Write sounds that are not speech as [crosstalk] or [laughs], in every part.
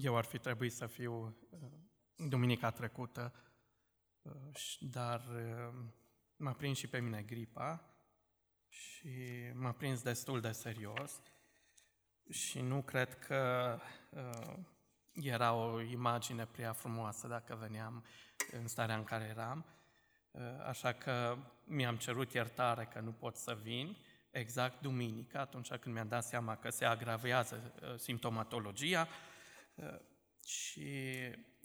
Eu ar fi trebuit să fiu uh, duminica trecută, uh, dar uh, m-a prins și pe mine gripa și m-a prins destul de serios și nu cred că era o imagine prea frumoasă dacă veneam în starea în care eram, așa că mi-am cerut iertare că nu pot să vin exact duminică, atunci când mi-am dat seama că se agravează simptomatologia, și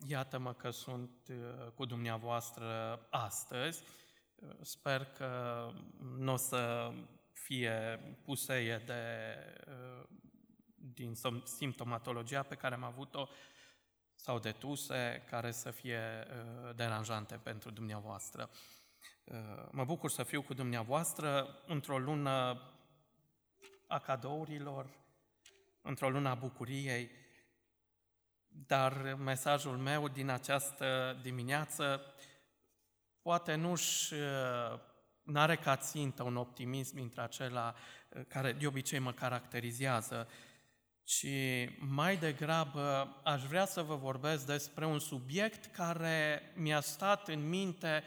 iată-mă că sunt uh, cu dumneavoastră astăzi. Uh, sper că nu o să fie puseie de, uh, din simptomatologia pe care am avut-o sau de tuse care să fie deranjante pentru dumneavoastră. Mă bucur să fiu cu dumneavoastră într-o lună a cadourilor, într-o lună a bucuriei, dar mesajul meu din această dimineață poate nu-și uh, n-are ca țintă un optimism între acela uh, care de obicei mă caracterizează, ci mai degrabă aș vrea să vă vorbesc despre un subiect care mi-a stat în minte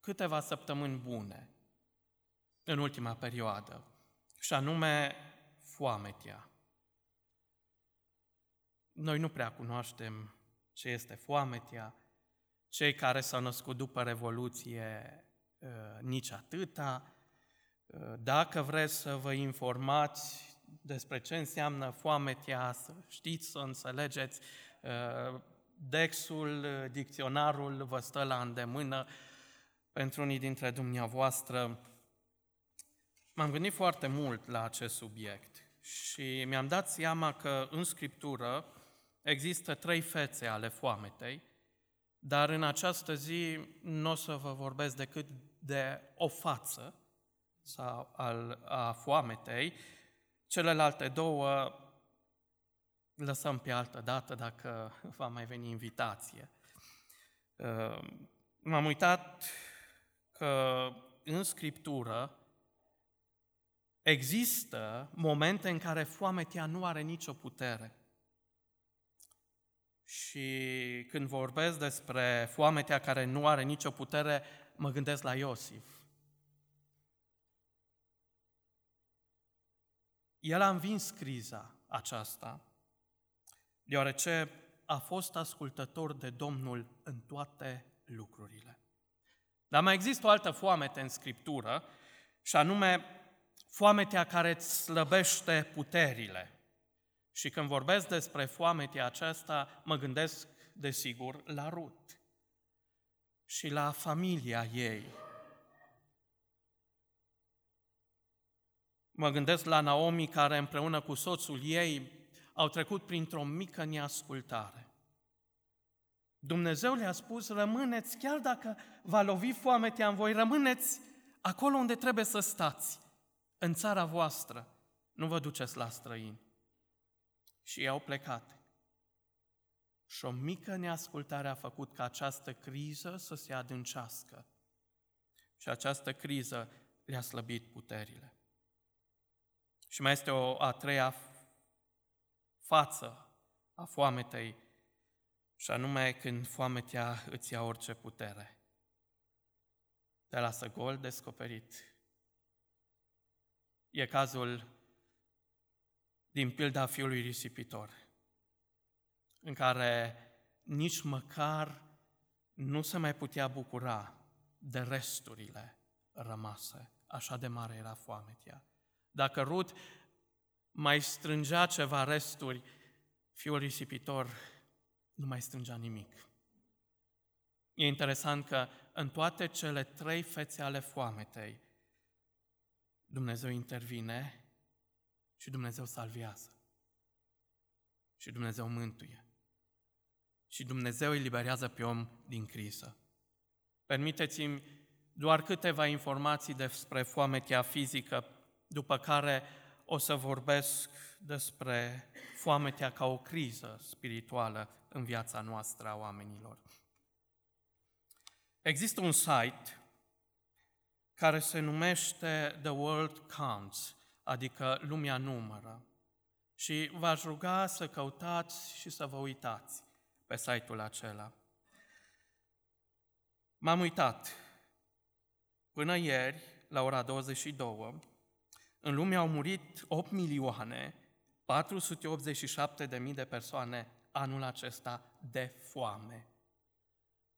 câteva săptămâni bune în ultima perioadă, și anume foametea. Noi nu prea cunoaștem ce este foametea, cei care s-au născut după Revoluție uh, nici atâta. Uh, dacă vreți să vă informați despre ce înseamnă foametea, să știți, să înțelegeți, uh, Dexul, dicționarul vă stă la îndemână pentru unii dintre dumneavoastră. M-am gândit foarte mult la acest subiect și mi-am dat seama că în Scriptură Există trei fețe ale foametei, dar în această zi nu o să vă vorbesc decât de o față sau al, a foametei. Celelalte două lăsăm pe altă dată dacă [laughs] va mai veni invitație. Uh, m-am uitat că în Scriptură există momente în care foametea nu are nicio putere. Și când vorbesc despre foametea care nu are nicio putere, mă gândesc la Iosif. El a învins criza aceasta, deoarece a fost ascultător de Domnul în toate lucrurile. Dar mai există o altă foamete în Scriptură, și anume foametea care îți slăbește puterile. Și când vorbesc despre foametea aceasta, mă gândesc, desigur, la Rut și la familia ei. Mă gândesc la Naomi, care împreună cu soțul ei au trecut printr-o mică neascultare. Dumnezeu le-a spus, rămâneți, chiar dacă va lovi foametea în voi, rămâneți acolo unde trebuie să stați, în țara voastră, nu vă duceți la străini și i-au plecat. Și o mică neascultare a făcut ca această criză să se adâncească. Și această criză le-a slăbit puterile. Și mai este o a treia față a foametei, și anume când foametea îți ia orice putere. Te lasă gol descoperit. E cazul din pilda fiului risipitor, în care nici măcar nu se mai putea bucura de resturile rămase. Așa de mare era foametea. Dacă Rut mai strângea ceva resturi, fiul risipitor nu mai strângea nimic. E interesant că în toate cele trei fețe ale foametei, Dumnezeu intervine și Dumnezeu salvează. Și Dumnezeu mântuie. Și Dumnezeu îi liberează pe om din criză. Permiteți-mi doar câteva informații despre foametea fizică, după care o să vorbesc despre foametea ca o criză spirituală în viața noastră a oamenilor. Există un site care se numește The World Counts, adică lumea numără. Și v-aș ruga să căutați și să vă uitați pe site-ul acela. M-am uitat. Până ieri, la ora 22, în lume au murit 8 milioane 487 de mii de persoane anul acesta de foame.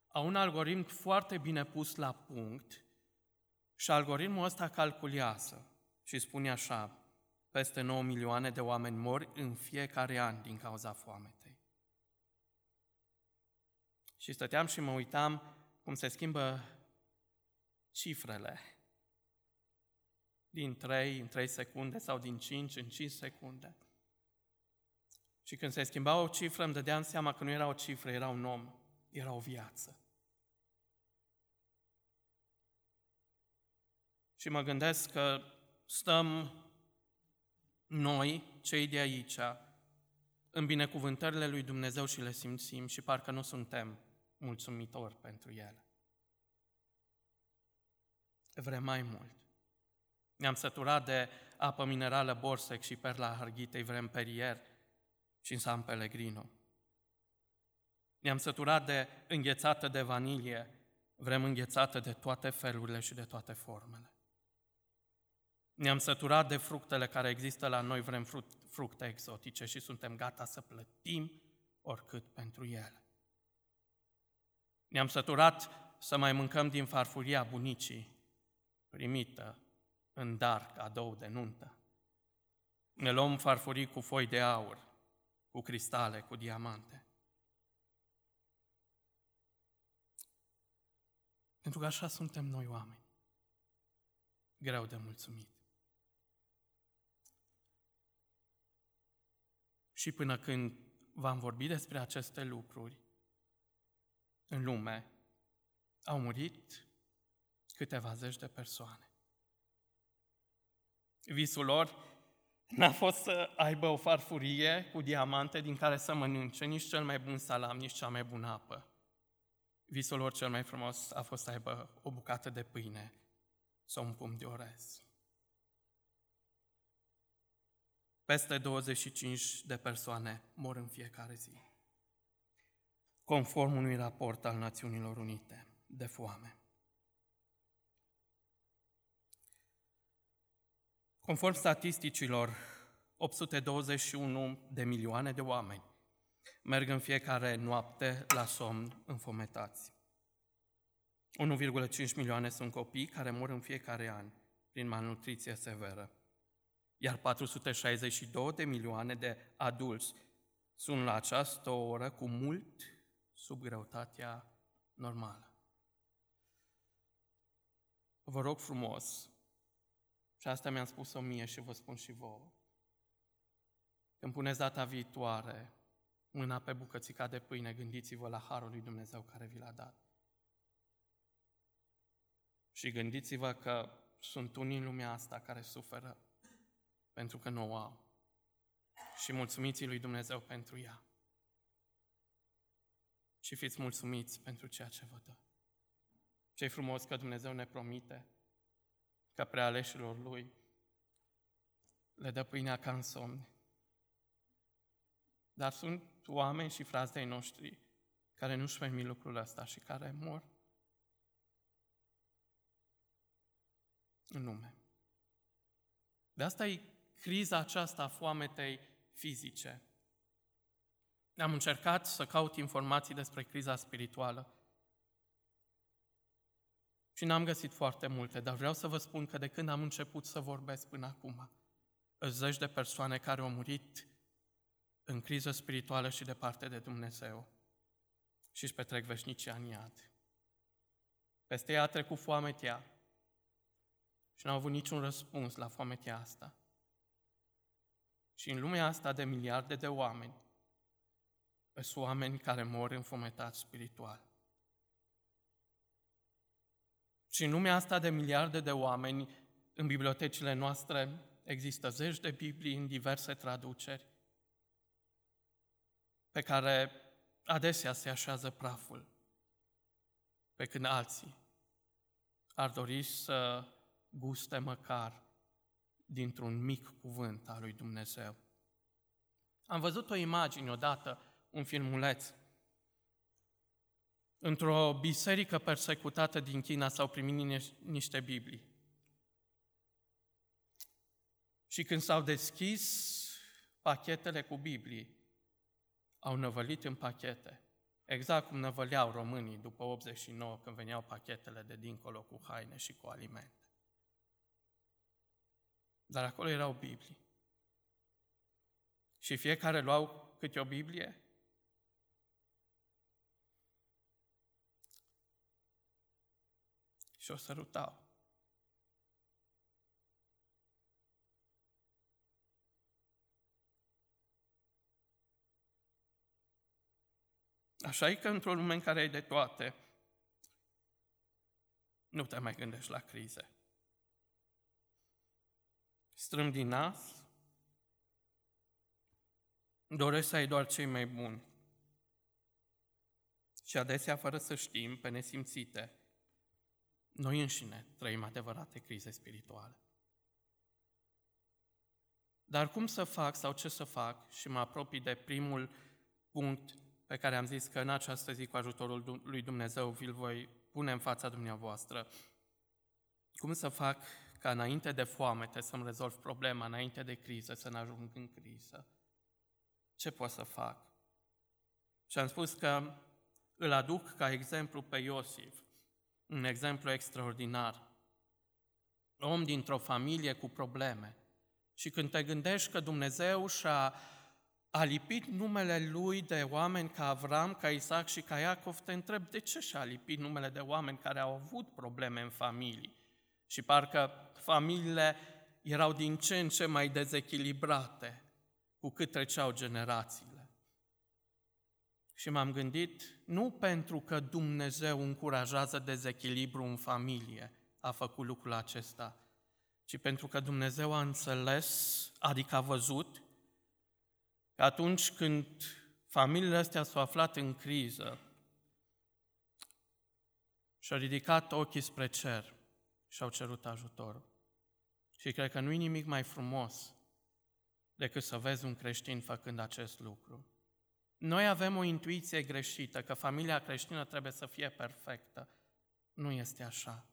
Au un algoritm foarte bine pus la punct și algoritmul ăsta calculează și spune așa, peste 9 milioane de oameni mor în fiecare an din cauza foametei. Și stăteam și mă uitam cum se schimbă cifrele din 3 în 3 secunde sau din 5 în 5 secunde. Și când se schimba o cifră, îmi dădeam seama că nu era o cifră, era un om, era o viață. Și mă gândesc că stăm noi, cei de aici, în binecuvântările lui Dumnezeu și le simțim și parcă nu suntem mulțumitori pentru ele. Vrem mai mult. Ne-am săturat de apă minerală Borsec și perla Harghitei, vrem Perier și în San Pellegrino. Ne-am săturat de înghețată de vanilie, vrem înghețată de toate felurile și de toate formele. Ne-am săturat de fructele care există la noi, vrem fructe exotice și suntem gata să plătim oricât pentru ele. Ne-am săturat să mai mâncăm din farfuria bunicii, primită în dar, cadou de nuntă. Ne luăm farfurii cu foi de aur, cu cristale, cu diamante. Pentru că așa suntem noi oameni. Greu de mulțumit. Și până când v-am vorbit despre aceste lucruri, în lume au murit câteva zeci de persoane. Visul lor n-a fost să aibă o farfurie cu diamante din care să mănânce nici cel mai bun salam, nici cea mai bună apă. Visul lor cel mai frumos a fost să aibă o bucată de pâine sau un pumn de orez. Peste 25 de persoane mor în fiecare zi, conform unui raport al Națiunilor Unite de foame. Conform statisticilor, 821 de milioane de oameni merg în fiecare noapte la somn înfometați. 1,5 milioane sunt copii care mor în fiecare an prin malnutriție severă, iar 462 de milioane de adulți sunt la această oră cu mult sub greutatea normală. Vă rog frumos, și asta mi-am spus-o mie și vă spun și vouă. Când puneți data viitoare mâna pe bucățica de pâine, gândiți-vă la Harul lui Dumnezeu care vi l-a dat. Și gândiți-vă că sunt unii în lumea asta care suferă pentru că nu o au. Și mulțumiți lui Dumnezeu pentru ea. Și fiți mulțumiți pentru ceea ce vă dă. Ce frumos că Dumnezeu ne promite ca prealeșilor Lui le dă pâinea ca în somn. Dar sunt oameni și frați de noștri care nu-și permit lucrul ăsta și care mor în lume. De asta e criza aceasta a foametei fizice. Am încercat să caut informații despre criza spirituală și n-am găsit foarte multe, dar vreau să vă spun că de când am început să vorbesc până acum, zeci de persoane care au murit în criză spirituală și departe de Dumnezeu și își petrec veșnicia în iad. Peste ea a trecut foametea și n-au avut niciun răspuns la foametea asta. Și în lumea asta de miliarde de oameni, sunt oameni care mor înfometați spiritual. Și în lumea asta de miliarde de oameni, în bibliotecile noastre există zeci de Biblii în diverse traduceri, pe care adesea se așează praful, pe când alții ar dori să guste măcar dintr-un mic cuvânt al lui Dumnezeu. Am văzut o imagine odată, un filmuleț. Într-o biserică persecutată din China s-au primit niște Biblii. Și când s-au deschis pachetele cu Biblii, au năvălit în pachete. Exact cum năvăleau românii după 89 când veneau pachetele de dincolo cu haine și cu alimente. Dar acolo erau Biblii. Și fiecare luau câte o Biblie. Și o sărutau. Așa e că într-o lume în care ai de toate, nu te mai gândești la crize. Strâm din nas, doresc să ai doar cei mai buni. Și adesea, fără să știm, pe nesimțite, noi înșine trăim adevărate crize spirituale. Dar cum să fac sau ce să fac și mă apropii de primul punct pe care am zis că în această zi, cu ajutorul lui Dumnezeu, vi-l voi pune în fața dumneavoastră. Cum să fac ca înainte de foamete să-mi rezolv problema, înainte de criză, să nu ajung în criză? Ce pot să fac? Și am spus că îl aduc ca exemplu pe Iosif, un exemplu extraordinar. Om dintr-o familie cu probleme. Și când te gândești că Dumnezeu și-a a lipit numele lui de oameni ca Avram, ca Isaac și ca Iacov, te întreb de ce și-a lipit numele de oameni care au avut probleme în familii. Și parcă familiile erau din ce în ce mai dezechilibrate cu cât treceau generațiile. Și m-am gândit, nu pentru că Dumnezeu încurajează dezechilibru în familie, a făcut lucrul acesta, ci pentru că Dumnezeu a înțeles, adică a văzut că atunci când familiile astea s-au aflat în criză și-au ridicat ochii spre cer și au cerut ajutor. Și cred că nu-i nimic mai frumos decât să vezi un creștin făcând acest lucru. Noi avem o intuiție greșită că familia creștină trebuie să fie perfectă. Nu este așa.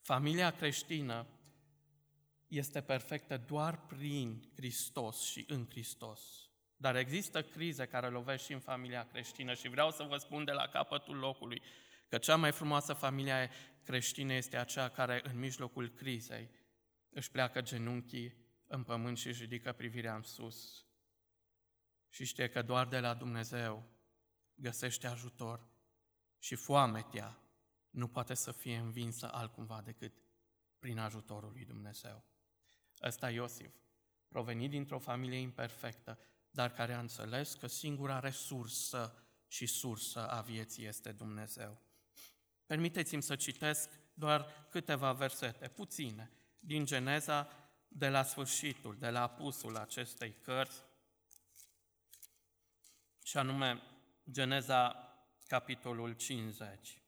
Familia creștină este perfectă doar prin Hristos și în Hristos. Dar există crize care lovesc și în familia creștină și vreau să vă spun de la capătul locului că cea mai frumoasă familie creștină este aceea care în mijlocul crizei își pleacă genunchii în pământ și își ridică privirea în sus și știe că doar de la Dumnezeu găsește ajutor și foametea nu poate să fie învinsă altcumva decât prin ajutorul lui Dumnezeu. Ăsta Iosif, provenit dintr-o familie imperfectă, dar care a înțeles că singura resursă și sursă a vieții este Dumnezeu. Permiteți-mi să citesc doar câteva versete, puține, din Geneza de la sfârșitul, de la apusul acestei cărți, și anume Geneza capitolul 50.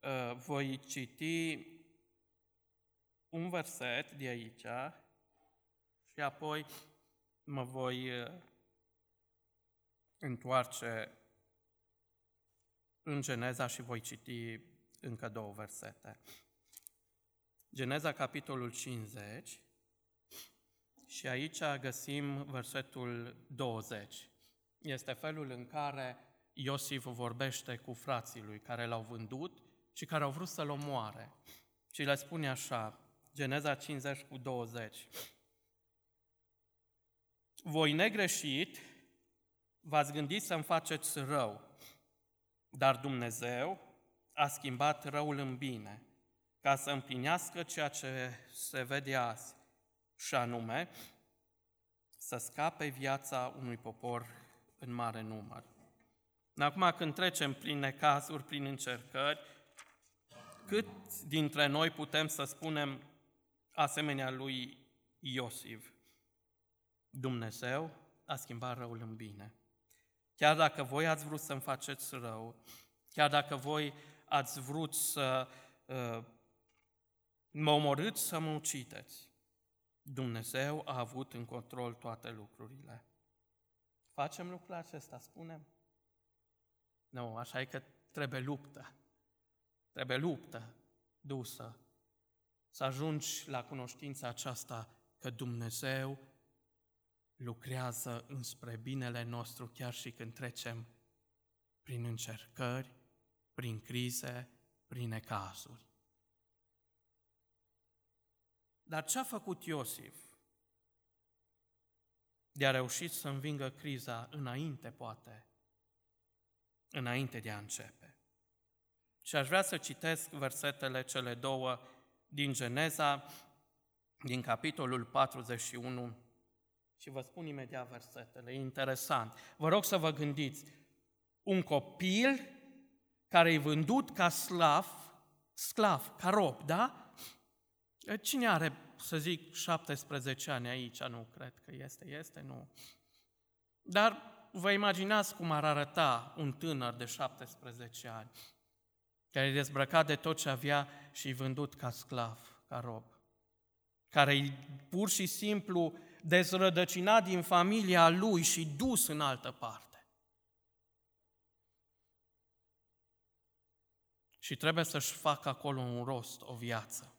Uh, voi citi un verset de aici și apoi mă voi uh, întoarce în Geneza și voi citi încă două versete. Geneza, capitolul 50, și aici găsim versetul 20. Este felul în care Iosif vorbește cu frații lui care l-au vândut și care au vrut să-l omoare. Și le spune așa, Geneza 50 cu 20. Voi negreșit v-ați gândit să-mi faceți rău, dar Dumnezeu a schimbat răul în bine, ca să împlinească ceea ce se vede azi, și anume să scape viața unui popor în mare număr. Acum, când trecem prin necazuri, prin încercări, cât dintre noi putem să spunem asemenea lui Iosif? Dumnezeu a schimbat răul în bine. chiar dacă voi ați vrut să-mi faceți rău, chiar dacă voi ați vrut să uh, mă omorâți să mă ucideți, Dumnezeu a avut în control toate lucrurile. Facem lucrul acesta, spunem? Nu, așa e că trebuie luptă. Trebuie luptă dusă. Să ajungi la cunoștința aceasta că Dumnezeu lucrează înspre binele nostru chiar și când trecem prin încercări, prin crize, prin necazuri. Dar ce a făcut Iosif? De a reușit să învingă criza înainte, poate, înainte de a începe. Și aș vrea să citesc versetele cele două din Geneza, din capitolul 41, și vă spun imediat versetele, e interesant. Vă rog să vă gândiți, un copil care e vândut ca slav, sclav, ca rob, da? Cine are, să zic, 17 ani aici? Nu cred că este, este, nu. Dar vă imaginați cum ar arăta un tânăr de 17 ani, care e dezbrăcat de tot ce avea și vândut ca sclav, ca rob, care e pur și simplu dezrădăcinat din familia lui și dus în altă parte. Și trebuie să-și facă acolo un rost, o viață,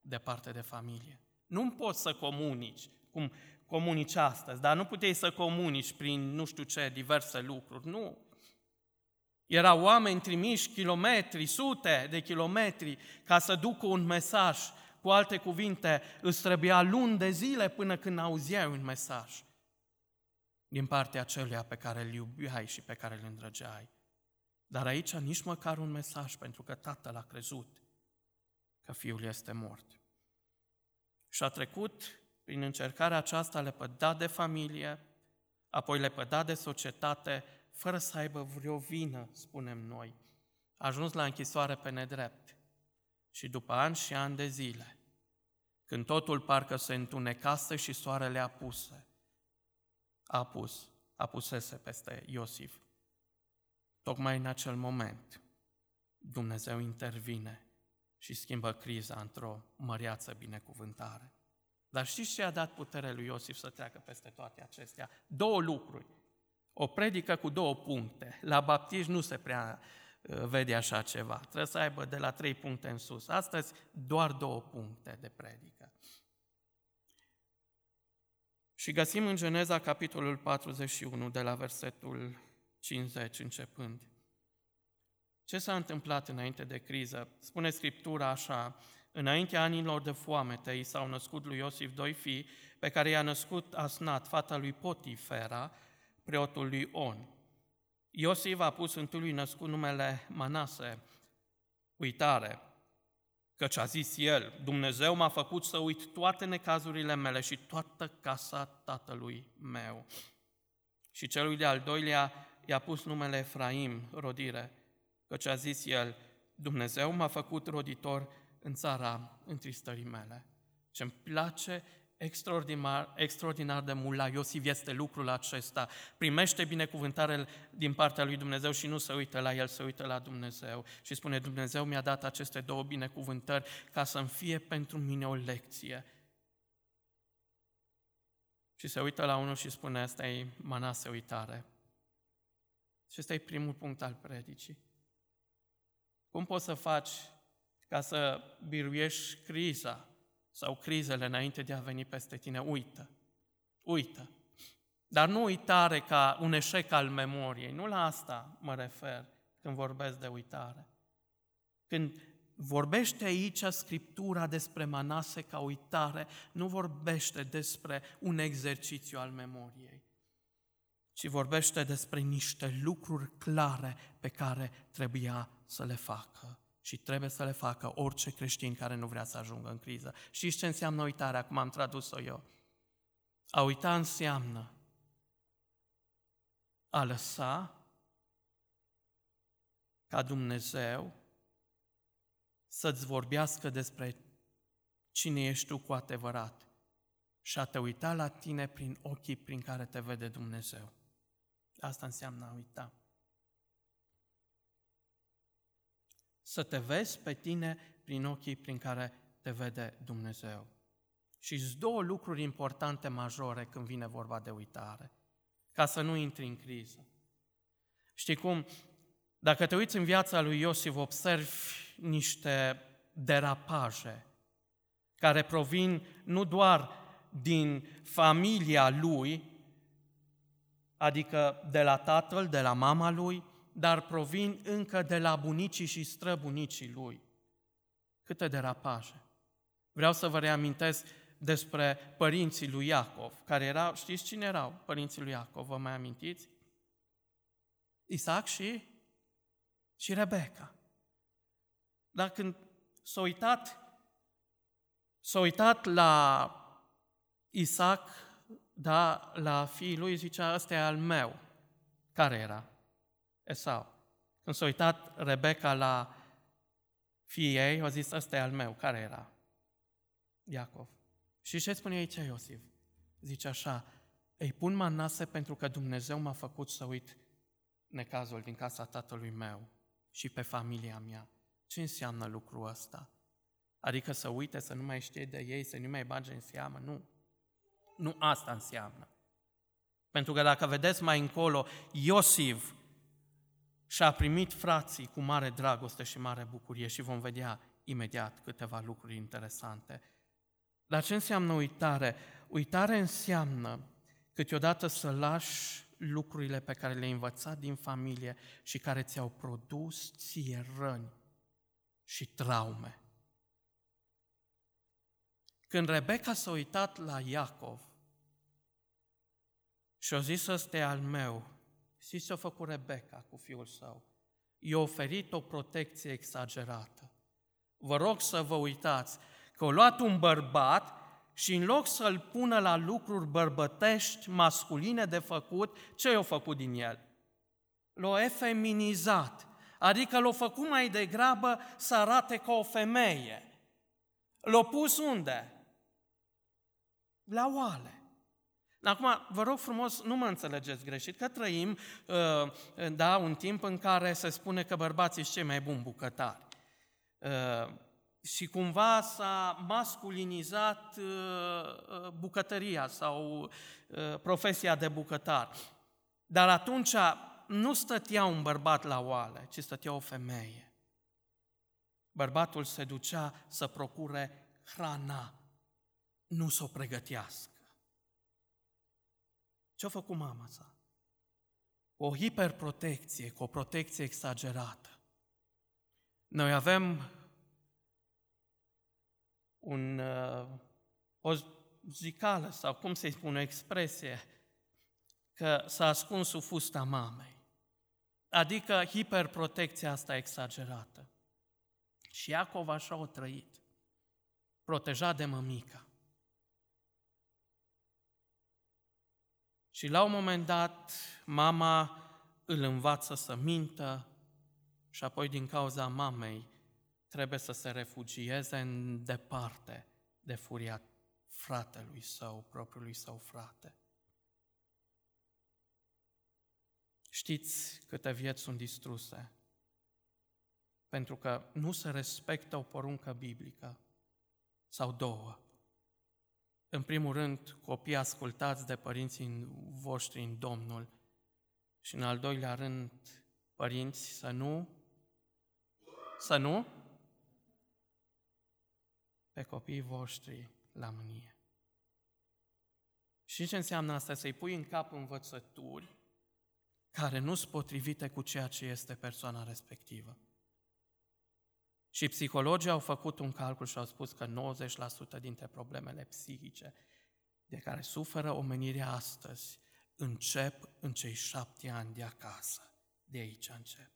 departe de familie. Nu poți să comunici, cum comunici astăzi, dar nu puteai să comunici prin nu știu ce, diverse lucruri. Nu. Erau oameni trimiși kilometri, sute de kilometri, ca să ducă un mesaj cu alte cuvinte, îți trebuia luni de zile până când auzeai un mesaj din partea aceluia pe care îl iubeai și pe care îl îndrăgeai. Dar aici nici măcar un mesaj, pentru că tatăl a crezut că fiul este mort. Și a trecut prin încercarea aceasta lepădat de familie, apoi lepădat de societate, fără să aibă vreo vină, spunem noi. A ajuns la închisoare pe nedrept. Și după ani și ani de zile, când totul parcă se întunecase și soarele apuse, a pus, apusese peste Iosif. Tocmai în acel moment, Dumnezeu intervine și schimbă criza într-o măreață binecuvântare. Dar știți ce a dat putere lui Iosif să treacă peste toate acestea? Două lucruri. O predică cu două puncte. La baptiști nu se prea Uh, vede așa ceva. Trebuie să aibă de la trei puncte în sus. Astăzi doar două puncte de predică. Și găsim în Geneza capitolul 41, de la versetul 50 începând. Ce s-a întâmplat înainte de criză? Spune Scriptura așa, înaintea anilor de foamete, i s-au născut lui Iosif doi fii, pe care i-a născut Asnat, fata lui Potifera, preotul lui On. Iosif a pus întâlui născut numele Manase, uitare, căci a zis el, Dumnezeu m-a făcut să uit toate necazurile mele și toată casa tatălui meu. Și celui de-al doilea i-a pus numele Efraim, rodire, căci a zis el, Dumnezeu m-a făcut roditor în țara întristării mele. Ce-mi place extraordinar, extraordinar de mult la Iosif este lucrul acesta. Primește binecuvântare din partea lui Dumnezeu și nu se uită la el, se uită la Dumnezeu. Și spune, Dumnezeu mi-a dat aceste două binecuvântări ca să-mi fie pentru mine o lecție. Și se uită la unul și spune, asta e manase uitare. Și ăsta e primul punct al predicii. Cum poți să faci ca să biruiești criza, sau crizele înainte de a veni peste tine, uită. Uită. Dar nu uitare ca un eșec al memoriei. Nu la asta mă refer când vorbesc de uitare. Când vorbește aici Scriptura despre Manase ca uitare, nu vorbește despre un exercițiu al memoriei, ci vorbește despre niște lucruri clare pe care trebuia să le facă și trebuie să le facă orice creștin care nu vrea să ajungă în criză. Știți ce înseamnă uitarea, cum am tradus-o eu? A uita înseamnă a lăsa ca Dumnezeu să-ți vorbească despre cine ești tu cu adevărat și a te uita la tine prin ochii prin care te vede Dumnezeu. Asta înseamnă a uita. Să te vezi pe tine prin ochii prin care te vede Dumnezeu. Și sunt două lucruri importante majore când vine vorba de uitare, ca să nu intri în criză. Știi cum? Dacă te uiți în viața lui Iosif, observi niște derapaje care provin nu doar din familia lui, adică de la tatăl, de la mama lui, dar provin încă de la bunicii și străbunicii lui. Câte derapaje! Vreau să vă reamintesc despre părinții lui Iacov, care erau, știți cine erau părinții lui Iacov, vă mai amintiți? Isaac și, și Rebecca. Dar când s-a uitat, s-a uitat la Isaac, da, la fiii lui, zicea, ăsta e al meu. Care era? Esau. Când s-a uitat Rebecca la fiii ei, a zis, ăsta e al meu. Care era? Iacov. Și ce spune aici Iosif? Zice așa, îi pun manase pentru că Dumnezeu m-a făcut să uit necazul din casa tatălui meu și pe familia mea. Ce înseamnă lucrul ăsta? Adică să uite, să nu mai știe de ei, să nu mai bage în seamă? Nu. Nu asta înseamnă. Pentru că dacă vedeți mai încolo, Iosif și-a primit frații cu mare dragoste și mare bucurie și vom vedea imediat câteva lucruri interesante. Dar ce înseamnă uitare? Uitare înseamnă câteodată să lași lucrurile pe care le-ai învățat din familie și care ți-au produs ție răni și traume. Când Rebecca s-a uitat la Iacov și a zis, ăsta e al meu, și ce a făcut Rebecca cu fiul său? I-a oferit o protecție exagerată. Vă rog să vă uitați că a luat un bărbat și în loc să-l pună la lucruri bărbătești, masculine de făcut, ce i-a făcut din el? L-a efeminizat, adică l-a făcut mai degrabă să arate ca o femeie. L-a pus unde? La oale. Acum, vă rog frumos, nu mă înțelegeți greșit, că trăim, uh, da, un timp în care se spune că bărbații sunt cei mai buni bucătari. Uh, și cumva s-a masculinizat uh, bucătăria sau profesia de bucătar. Dar atunci nu stătea un bărbat la oale, ci stătea o femeie. Bărbatul se ducea să procure hrana, nu să o pregătească. Ce-a făcut mama sa? O hiperprotecție, cu o protecție exagerată. Noi avem un, uh, o zicală sau cum să-i spun, o expresie, că s-a ascuns sub fusta mamei. Adică hiperprotecția asta exagerată. Și Iacov așa o trăit, protejat de mămica. Și la un moment dat, mama îl învață să mintă și apoi din cauza mamei trebuie să se refugieze în departe de furia fratelui său, propriului său frate. Știți câte vieți sunt distruse? Pentru că nu se respectă o poruncă biblică sau două. În primul rând, copii ascultați de părinții voștri în Domnul și în al doilea rând, părinți să nu, să nu, pe copiii voștri la mânie. Și ce înseamnă asta? Să-i pui în cap învățături care nu sunt potrivite cu ceea ce este persoana respectivă. Și psihologii au făcut un calcul și au spus că 90% dintre problemele psihice de care suferă omenirea astăzi încep în cei șapte ani de acasă. De aici încep.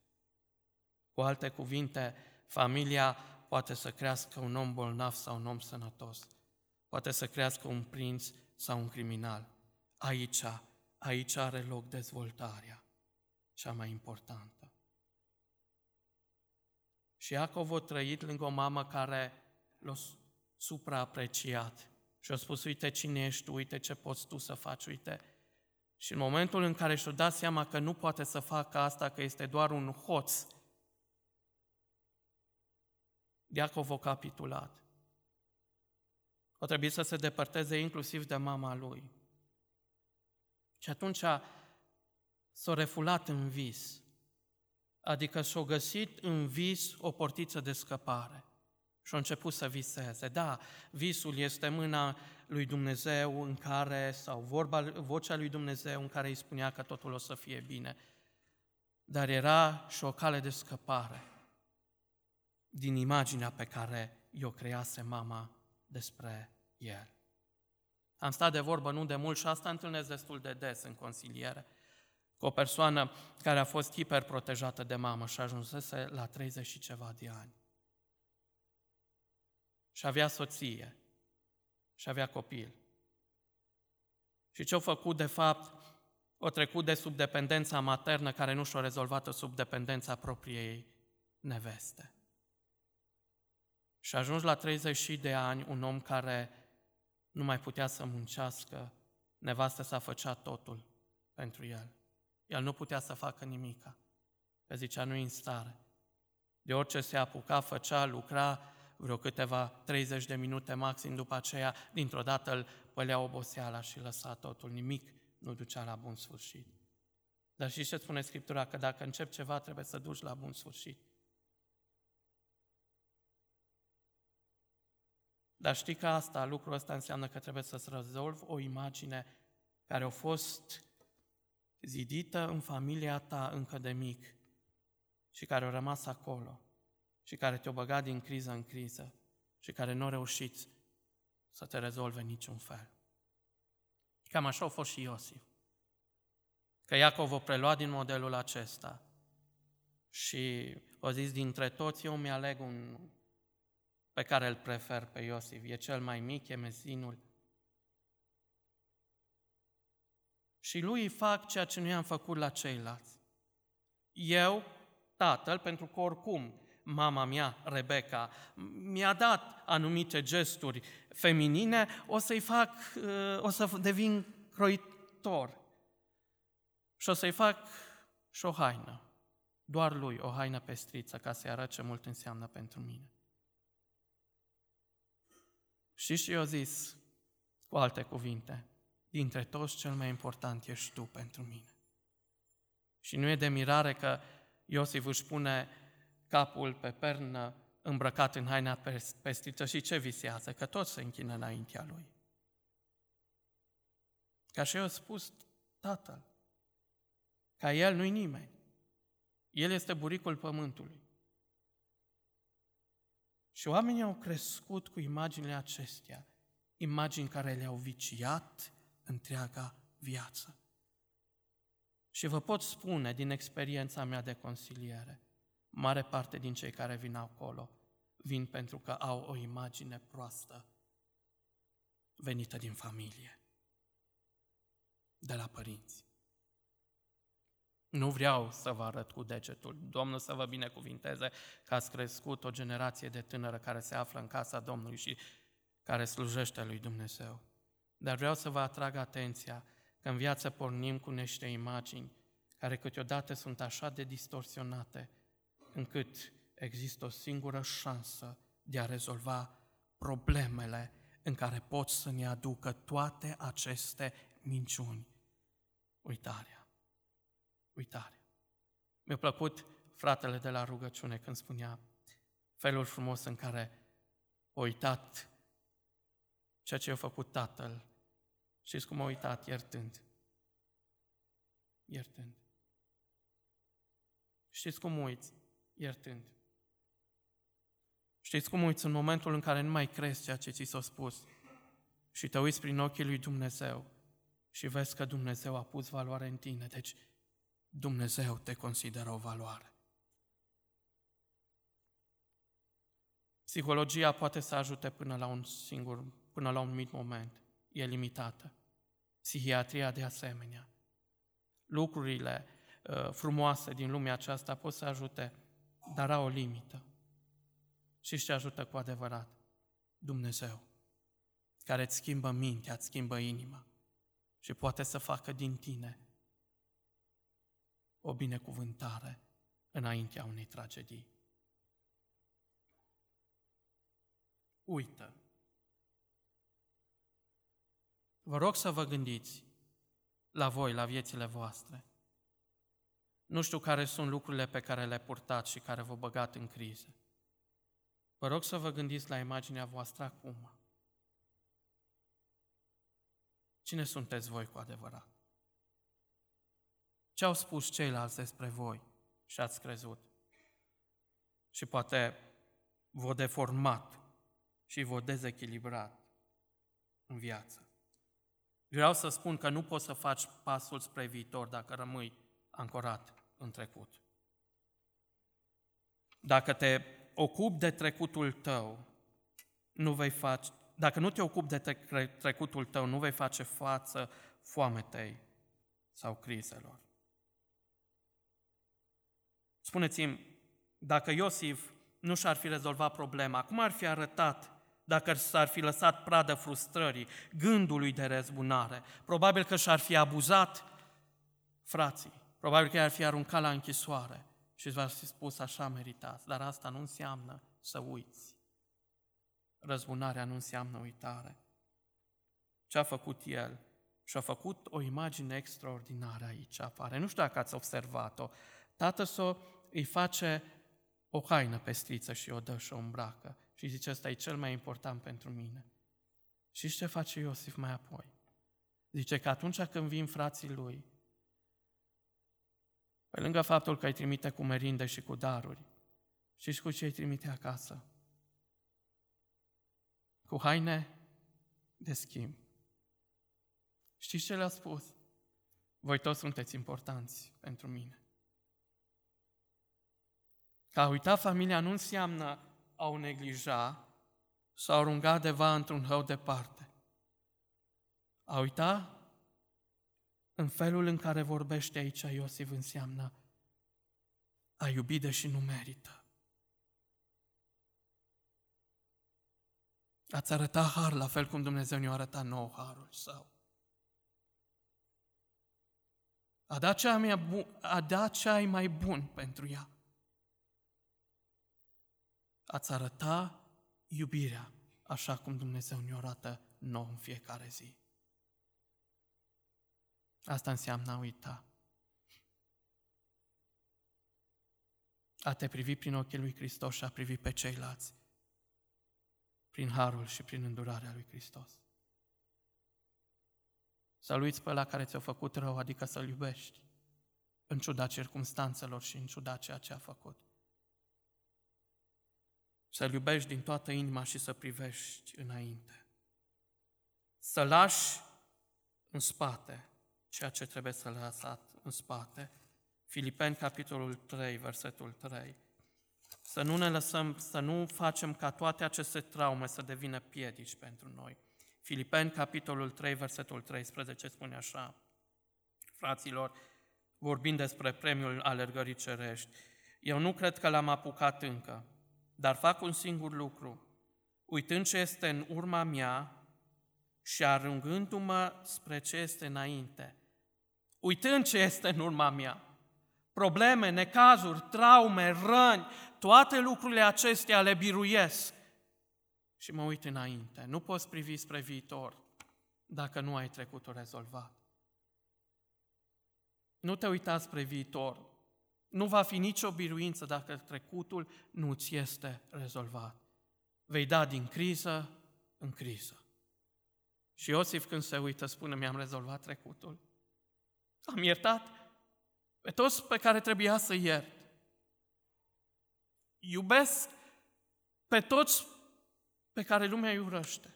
Cu alte cuvinte, familia poate să crească un om bolnav sau un om sănătos. Poate să crească un prinț sau un criminal. Aici, aici are loc dezvoltarea, cea mai importantă. Și Iacov a trăit lângă o mamă care l-a supraapreciat și a spus, uite cine ești tu, uite ce poți tu să faci, uite Și în momentul în care și-o dat seama că nu poate să facă asta, că este doar un hoț, Iacov a capitulat. O trebuie să se depărteze inclusiv de mama lui. Și atunci s-a refulat în vis, adică s-a găsit în vis o portiță de scăpare. Și a început să viseze. Da, visul este mâna lui Dumnezeu în care, sau vorba, vocea lui Dumnezeu în care îi spunea că totul o să fie bine. Dar era și o cale de scăpare din imaginea pe care i-o crease mama despre el. Am stat de vorbă nu de mult și asta întâlnesc destul de des în consiliere, cu o persoană care a fost hiperprotejată de mamă și ajunsese la 30 și ceva de ani. Și avea soție și avea copil. Și ce-au făcut, de fapt, o trecut de sub dependența maternă care nu și-o rezolvat sub dependența propriei neveste. Și a ajuns la 30 de ani un om care nu mai putea să muncească, nevastă s-a făcea totul pentru el. El nu putea să facă nimica, că zicea nu în stare. De orice se apuca, făcea, lucra vreo câteva 30 de minute maxim, după aceea, dintr-o dată îl pălea oboseala și lăsa totul, nimic nu ducea la bun sfârșit. Dar și ce spune Scriptura? Că dacă începi ceva, trebuie să duci la bun sfârșit. Dar știi că asta, lucrul ăsta înseamnă că trebuie să-ți rezolvi o imagine care a fost zidită în familia ta încă de mic și care a rămas acolo și care te-a băgat din criză în criză și care nu a reușit să te rezolve niciun fel. Cam așa a fost și Iosif. Că Iacov o preluat din modelul acesta și o zis, dintre toți eu mi-aleg un pe care îl prefer pe Iosif. E cel mai mic, e mezinul. Și lui îi fac ceea ce nu i-am făcut la ceilalți. Eu, tatăl, pentru că oricum mama mea, Rebecca, mi-a dat anumite gesturi feminine, o să-i fac, uh, o să devin croitor. Și o să-i fac și o haină. Doar lui, o haină pestriță, ca să-i arăt ce mult înseamnă pentru mine. Și și eu zis, cu alte cuvinte, dintre toți cel mai important ești tu pentru mine. Și nu e de mirare că Iosif își pune capul pe pernă, îmbrăcat în haina pestiță și ce visează? Că toți se închină înaintea lui. Ca și eu a spus tatăl, ca el nu-i nimeni. El este buricul pământului. Și oamenii au crescut cu imaginile acestea, imagini care le-au viciat întreaga viață. Și vă pot spune din experiența mea de consiliere, mare parte din cei care vin acolo vin pentru că au o imagine proastă venită din familie, de la părinți. Nu vreau să vă arăt cu degetul. Domnul să vă binecuvinteze că ați crescut o generație de tânără care se află în casa Domnului și care slujește lui Dumnezeu. Dar vreau să vă atrag atenția că în viață pornim cu niște imagini care câteodată sunt așa de distorsionate încât există o singură șansă de a rezolva problemele în care pot să ne aducă toate aceste minciuni. Uitarea uitare. Mi-a plăcut fratele de la rugăciune când spunea felul frumos în care a uitat ceea ce a făcut tatăl. Știți cum a uitat? Iertând. Iertând. Știți cum uiți? Iertând. Știți cum uiți în momentul în care nu mai crezi ceea ce ți s-a spus și te uiți prin ochii lui Dumnezeu și vezi că Dumnezeu a pus valoare în tine. Deci Dumnezeu te consideră o valoare. Psihologia poate să ajute până la un singur, până la un mic moment. E limitată. Psihiatria de asemenea. Lucrurile uh, frumoase din lumea aceasta pot să ajute, dar au o limită. Și ce ajută cu adevărat? Dumnezeu, care îți schimbă mintea, îți schimbă inima. și poate să facă din tine o binecuvântare înaintea unei tragedii. Uită. Vă rog să vă gândiți la voi, la viețile voastre. Nu știu care sunt lucrurile pe care le purtați și care vă băgat în criză. Vă rog să vă gândiți la imaginea voastră acum. Cine sunteți voi cu adevărat? Ce au spus ceilalți despre voi și ați crezut? Și poate vă deformat și vă dezechilibrat în viață. Vreau să spun că nu poți să faci pasul spre viitor dacă rămâi ancorat în trecut. Dacă te ocupi de trecutul tău, nu vei face, dacă nu te ocupi de trecutul tău, nu vei face față foametei sau crizelor. Spuneți-mi, dacă Iosif nu și-ar fi rezolvat problema, cum ar fi arătat dacă s-ar fi lăsat pradă frustrării, gândului de răzbunare? Probabil că și-ar fi abuzat frații, probabil că i-ar fi aruncat la închisoare și îți va fi spus așa meritați, dar asta nu înseamnă să uiți. Răzbunarea nu înseamnă uitare. Ce a făcut el? Și-a făcut o imagine extraordinară aici apare. Nu știu dacă ați observat-o. Tatăl său îi face o haină pestriță și o dă și o îmbracă. Și zice, ăsta e cel mai important pentru mine. Și ce face Iosif mai apoi? Zice că atunci când vin frații lui, pe lângă faptul că îi trimite cu merinde și cu daruri, știți cu ce îi trimite acasă? Cu haine de schimb. Știți ce le-a spus? Voi toți sunteți importanți pentru mine. Că a uita familia nu înseamnă a o neglija sau a arunca deva într-un hău departe. A uita în felul în care vorbește aici Iosif înseamnă a iubi deși nu merită. Ați arăta har la fel cum Dumnezeu ne-a arătat nou harul său. A dat cea mai bun, a dat cea mai bun pentru ea ați arăta iubirea așa cum Dumnezeu ne arată nou în fiecare zi. Asta înseamnă a uita. A te privi prin ochii lui Hristos și a privi pe ceilalți prin harul și prin îndurarea lui Hristos. Să-L uiți pe la care ți-a făcut rău, adică să-L iubești, în ciuda circumstanțelor și în ciuda ceea ce a făcut. Să-L iubești din toată inima și să privești înainte. Să lași în spate ceea ce trebuie să lăsat în spate. Filipeni, capitolul 3, versetul 3. Să nu ne lăsăm, să nu facem ca toate aceste traume să devină piedici pentru noi. Filipeni, capitolul 3, versetul 13, spune așa, fraților, vorbind despre premiul alergării cerești, eu nu cred că l-am apucat încă, dar fac un singur lucru, uitând ce este în urma mea și arungându-mă spre ce este înainte. Uitând ce este în urma mea. Probleme, necazuri, traume, răni, toate lucrurile acestea le biruiesc și mă uit înainte. Nu poți privi spre viitor dacă nu ai trecutul rezolvat. Nu te uita spre viitor nu va fi nicio biruință dacă trecutul nu ți este rezolvat. Vei da din criză în criză. Și Iosif când se uită spune, mi-am rezolvat trecutul. Am iertat pe toți pe care trebuia să iert. Iubesc pe toți pe care lumea îi urăște.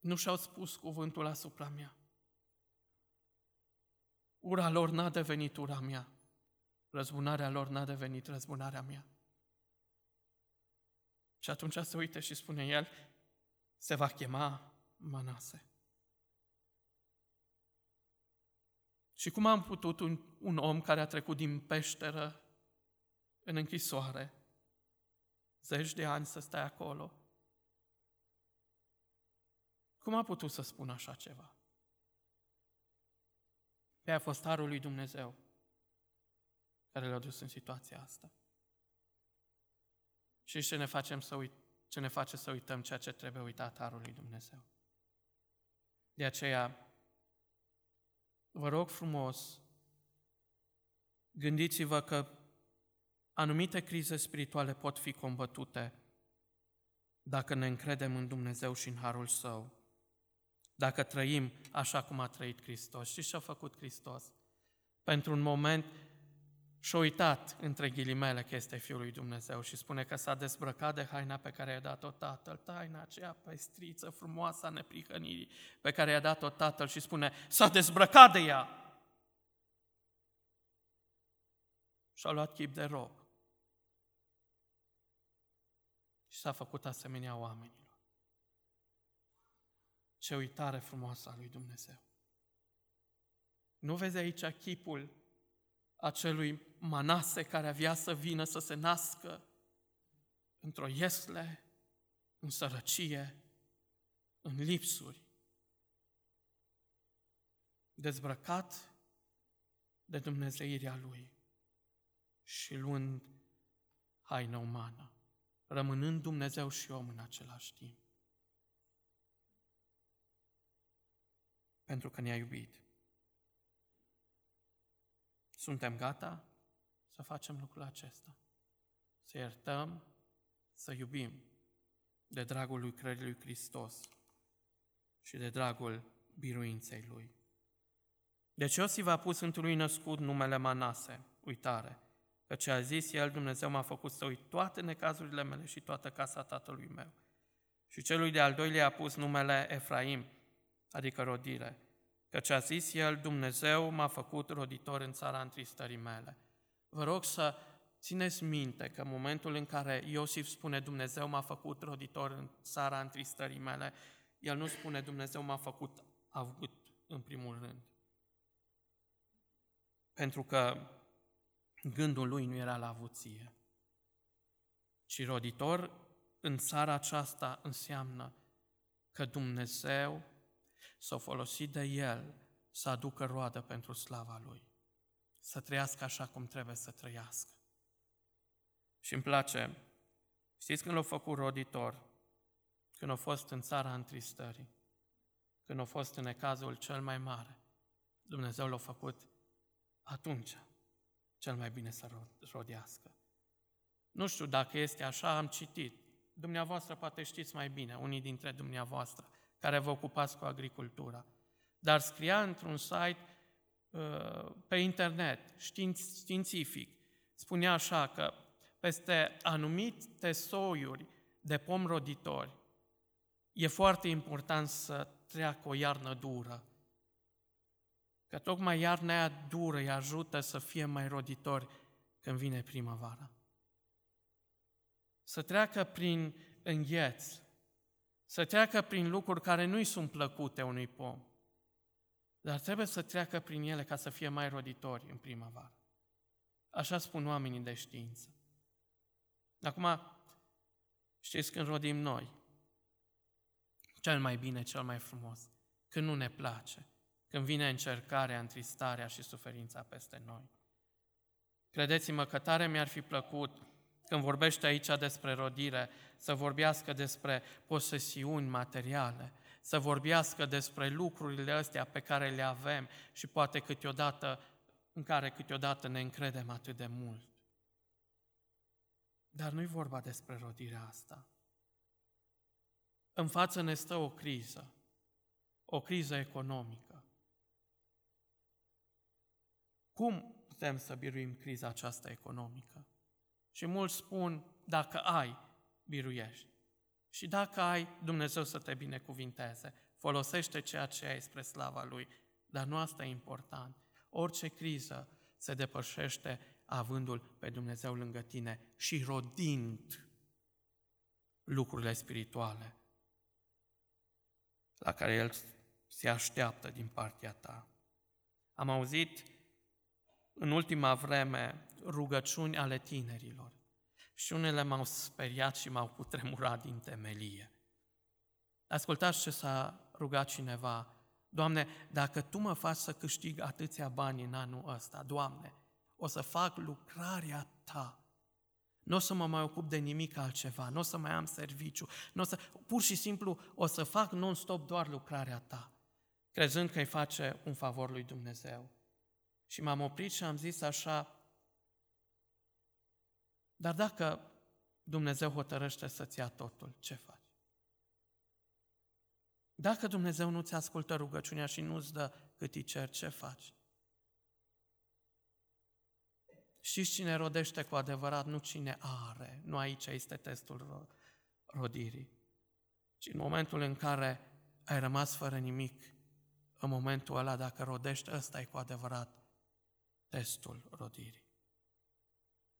Nu și-au spus cuvântul asupra mea. Ura lor n-a devenit ura mea. Răzbunarea lor n-a devenit răzbunarea mea. Și atunci se uită și spune el, se va chema Manase. Și cum am putut un, un om care a trecut din peșteră în închisoare, zeci de ani să stai acolo, Cum a putut să spună așa ceva? Pe a fost harul lui Dumnezeu care le-a dus în situația asta. Și ce ne, facem să uit- ce ne face să uităm ceea ce trebuie uitat harul lui Dumnezeu. De aceea, vă rog frumos, gândiți-vă că anumite crize spirituale pot fi combătute dacă ne încredem în Dumnezeu și în harul Său. Dacă trăim așa cum a trăit Hristos. Și ce a făcut Hristos? Pentru un moment și-a uitat, între ghilimele, că este Fiul lui Dumnezeu și spune că s-a dezbrăcat de haina pe care i-a dat-o Tatăl, taina aceea pestriță, frumoasă a neprihănirii pe care i-a dat-o Tatăl și spune, s-a dezbrăcat de ea. Și-a luat chip de rob. Și s-a făcut asemenea oamenilor. Ce uitare frumoasă a lui Dumnezeu. Nu vezi aici chipul acelui Manase care avea să vină să se nască într-o iesle, în sărăcie, în lipsuri, dezbrăcat de Dumnezeirea Lui și luând haină umană, rămânând Dumnezeu și om în același timp. Pentru că ne-a iubit. Suntem gata să facem lucrul acesta. Să iertăm, să iubim de dragul lui creării lui Hristos și de dragul biruinței lui. Deci Iosif a pus întâi născut numele Manase, uitare, ce a zis el, Dumnezeu m-a făcut să uit toate necazurile mele și toată casa tatălui meu. Și celui de-al doilea a pus numele Efraim, adică rodire, Căci a zis el, Dumnezeu m-a făcut roditor în țara întristării mele. Vă rog să țineți minte că în momentul în care Iosif spune Dumnezeu m-a făcut roditor în țara întristării mele, el nu spune Dumnezeu m-a făcut avut în primul rând. Pentru că gândul lui nu era la avuție, ci roditor în țara aceasta înseamnă că Dumnezeu s-a folosit de el să aducă roadă pentru slava lui. Să trăiască așa cum trebuie să trăiască. Și îmi place, știți când l-a făcut roditor? Când a fost în țara întristării, când a fost în ecazul cel mai mare, Dumnezeu l-a făcut atunci cel mai bine să rodească. Nu știu dacă este așa, am citit. Dumneavoastră poate știți mai bine, unii dintre dumneavoastră care vă ocupați cu agricultura. Dar scria într-un site uh, pe internet, științific, spunea așa că peste anumite soiuri de pom roditori e foarte important să treacă o iarnă dură. Că tocmai iarna aia dură îi ajută să fie mai roditori când vine primăvara. Să treacă prin îngheț, să treacă prin lucruri care nu-i sunt plăcute unui pom, dar trebuie să treacă prin ele ca să fie mai roditori în primăvară. Așa spun oamenii de știință. Acum, știți când rodim noi? Cel mai bine, cel mai frumos. Când nu ne place. Când vine încercarea, întristarea și suferința peste noi. Credeți-mă că tare mi-ar fi plăcut când vorbește aici despre rodire, să vorbească despre posesiuni materiale, să vorbească despre lucrurile astea pe care le avem și poate câteodată, în care câteodată ne încredem atât de mult. Dar nu-i vorba despre rodirea asta. În față ne stă o criză, o criză economică. Cum putem să biruim criza aceasta economică? Și mulți spun, dacă ai, biruiești. Și dacă ai, Dumnezeu să te binecuvinteze. Folosește ceea ce ai spre slava Lui. Dar nu asta e important. Orice criză se depășește avându-L pe Dumnezeu lângă tine și rodind lucrurile spirituale la care El se așteaptă din partea ta. Am auzit în ultima vreme rugăciuni ale tinerilor. Și unele m-au speriat și m-au putremurat din temelie. Ascultați ce s-a rugat cineva, Doamne, dacă Tu mă faci să câștig atâția bani în anul ăsta, Doamne, o să fac lucrarea Ta. Nu o să mă mai ocup de nimic altceva, nu o să mai am serviciu, nu o să, pur și simplu o să fac non-stop doar lucrarea Ta, crezând că îi face un favor lui Dumnezeu. Și m-am oprit și am zis așa, dar dacă Dumnezeu hotărăște să-ți ia totul, ce faci? Dacă Dumnezeu nu ți ascultă rugăciunea și nu-ți dă cât îi cer, ce faci? Știți cine rodește cu adevărat, nu cine are. Nu aici este testul rodirii. Ci în momentul în care ai rămas fără nimic, în momentul ăla, dacă rodești, ăsta e cu adevărat testul rodirii.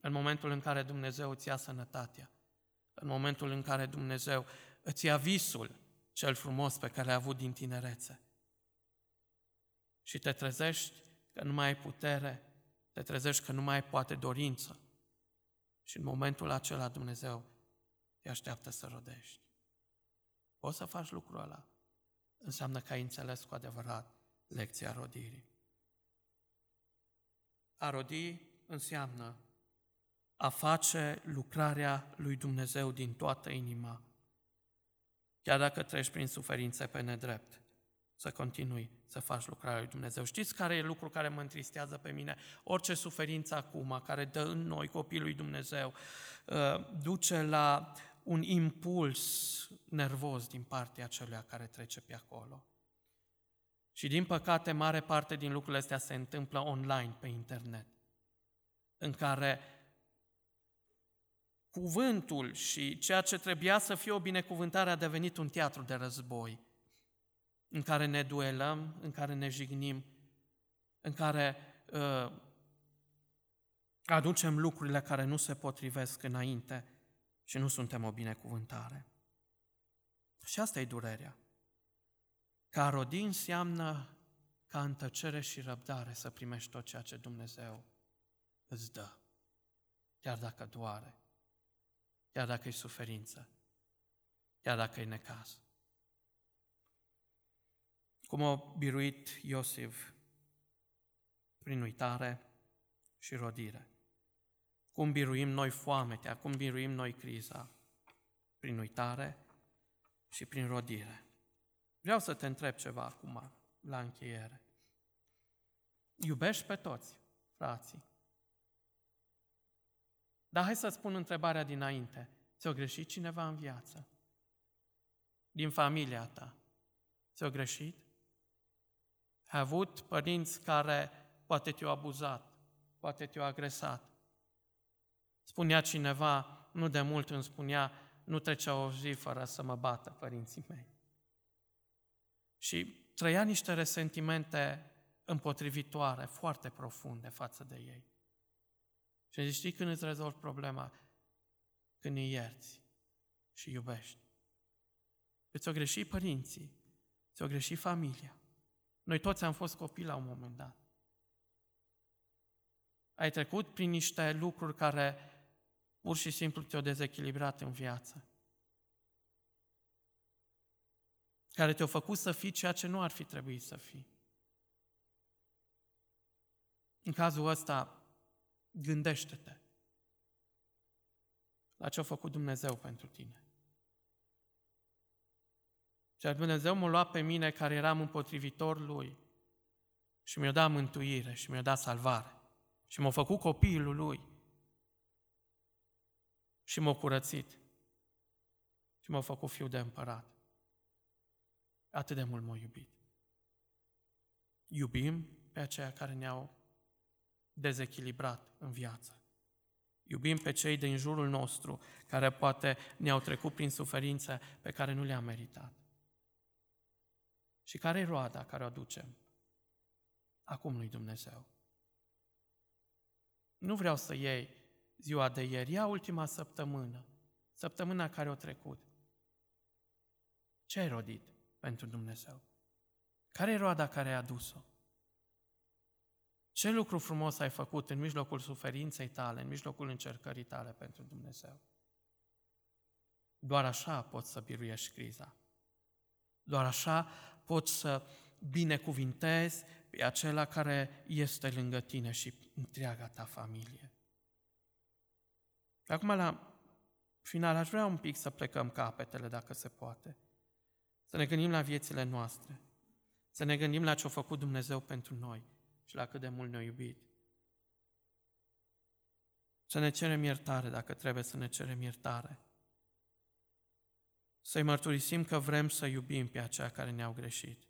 În momentul în care Dumnezeu îți ia sănătatea, în momentul în care Dumnezeu îți ia visul cel frumos pe care l-ai avut din tinerețe și te trezești că nu mai ai putere, te trezești că nu mai ai poate dorință și în momentul acela Dumnezeu te așteaptă să rodești. Poți să faci lucrul ăla. Înseamnă că ai înțeles cu adevărat lecția rodirii. A rodi înseamnă a face lucrarea lui Dumnezeu din toată inima, chiar dacă treci prin suferințe pe nedrept, să continui să faci lucrarea lui Dumnezeu. Știți care e lucru care mă întristează pe mine? Orice suferință acum, care dă în noi copilul lui Dumnezeu, uh, duce la un impuls nervos din partea celui care trece pe acolo. Și din păcate, mare parte din lucrurile astea se întâmplă online, pe internet, în care cuvântul și ceea ce trebuia să fie o binecuvântare a devenit un teatru de război, în care ne duelăm, în care ne jignim, în care uh, aducem lucrurile care nu se potrivesc înainte și nu suntem o binecuvântare. Și asta e durerea. Ca rodi înseamnă ca în tăcere și răbdare să primești tot ceea ce Dumnezeu îți dă, chiar dacă doare, chiar dacă e suferință, chiar dacă e necaz. Cum a biruit Iosif prin uitare și rodire. Cum biruim noi foametea, cum biruim noi criza? Prin uitare și prin rodire. Vreau să te întreb ceva acum, la încheiere. Iubești pe toți, frații. Dar hai să spun întrebarea dinainte. Ți-o greșit cineva în viață? Din familia ta. Ți-o greșit? Ai avut părinți care poate te-au abuzat, poate te-au agresat. Spunea cineva, nu de mult îmi spunea, nu trecea o zi fără să mă bată părinții mei. Și trăia niște resentimente împotrivitoare, foarte profunde față de ei. Și știi când îți rezolvi problema? Când îi ierți și iubești. Îți-o greși părinții, ți-o greși familia. Noi toți am fost copii la un moment dat. Ai trecut prin niște lucruri care pur și simplu te-au dezechilibrat în viață. Care te-au făcut să fii ceea ce nu ar fi trebuit să fii. În cazul ăsta, gândește-te la ce a făcut Dumnezeu pentru tine. Și Dumnezeu m-a luat pe mine care eram împotrivitor Lui și mi-a dat mântuire și mi-a dat salvare și m-a făcut copilul Lui și m-a curățit și m-a făcut fiu de împărat. Atât de mult m-a iubit. Iubim pe aceia care ne-au dezechilibrat în viață. Iubim pe cei din jurul nostru care poate ne-au trecut prin suferințe pe care nu le-am meritat. Și care e roada care o aducem? Acum lui Dumnezeu. Nu vreau să iei ziua de ieri, ia ultima săptămână, săptămâna care a trecut. Ce ai rodit pentru Dumnezeu? Care e roada care ai adus-o? Ce lucru frumos ai făcut în mijlocul suferinței tale, în mijlocul încercării tale pentru Dumnezeu? Doar așa poți să biruiești criza. Doar așa poți să binecuvintezi pe acela care este lângă tine și întreaga ta familie. Acum, la final, aș vrea un pic să plecăm capetele, dacă se poate. Să ne gândim la viețile noastre. Să ne gândim la ce a făcut Dumnezeu pentru noi și la cât de mult ne-a iubit. Să ne cerem iertare dacă trebuie să ne cerem iertare. Să-i mărturisim că vrem să iubim pe aceia care ne-au greșit.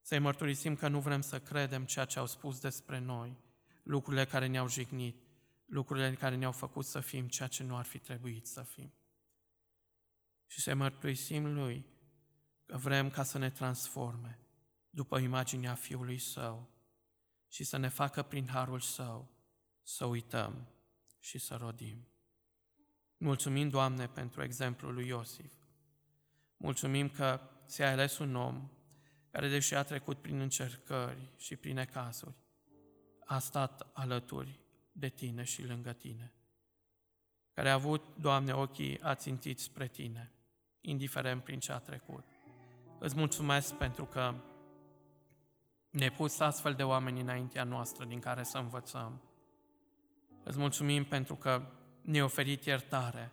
Să-i mărturisim că nu vrem să credem ceea ce au spus despre noi, lucrurile care ne-au jignit, lucrurile care ne-au făcut să fim ceea ce nu ar fi trebuit să fim. Și să-i mărturisim Lui că vrem ca să ne transforme după imaginea Fiului Său și să ne facă prin harul Său să uităm și să rodim. Mulțumim, Doamne, pentru exemplul lui Iosif. Mulțumim că ți-ai ales un om care, deși a trecut prin încercări și prin ecazuri, a stat alături de tine și lângă tine, care a avut, Doamne, ochii ațintiți spre tine, indiferent prin ce a trecut. Îți mulțumesc pentru că ne-ai pus astfel de oameni înaintea noastră din care să învățăm. Îți mulțumim pentru că ne-ai oferit iertare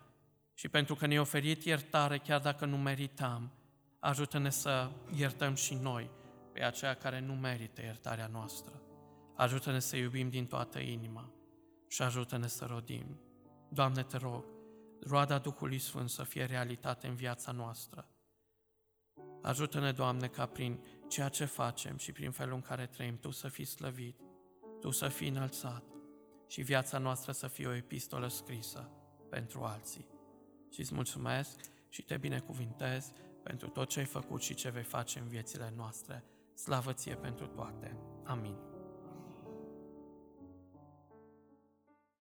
și pentru că ne-ai oferit iertare chiar dacă nu meritam, ajută-ne să iertăm și noi pe aceia care nu merită iertarea noastră. Ajută-ne să iubim din toată inima și ajută-ne să rodim. Doamne, te rog, roada Duhului Sfânt să fie realitate în viața noastră. Ajută-ne, Doamne, ca prin ceea ce facem și prin felul în care trăim, Tu să fii slăvit, Tu să fii înălțat și viața noastră să fie o epistolă scrisă pentru alții. Și îți mulțumesc și te binecuvintez pentru tot ce ai făcut și ce vei face în viețile noastre. Slavă ție pentru toate. Amin.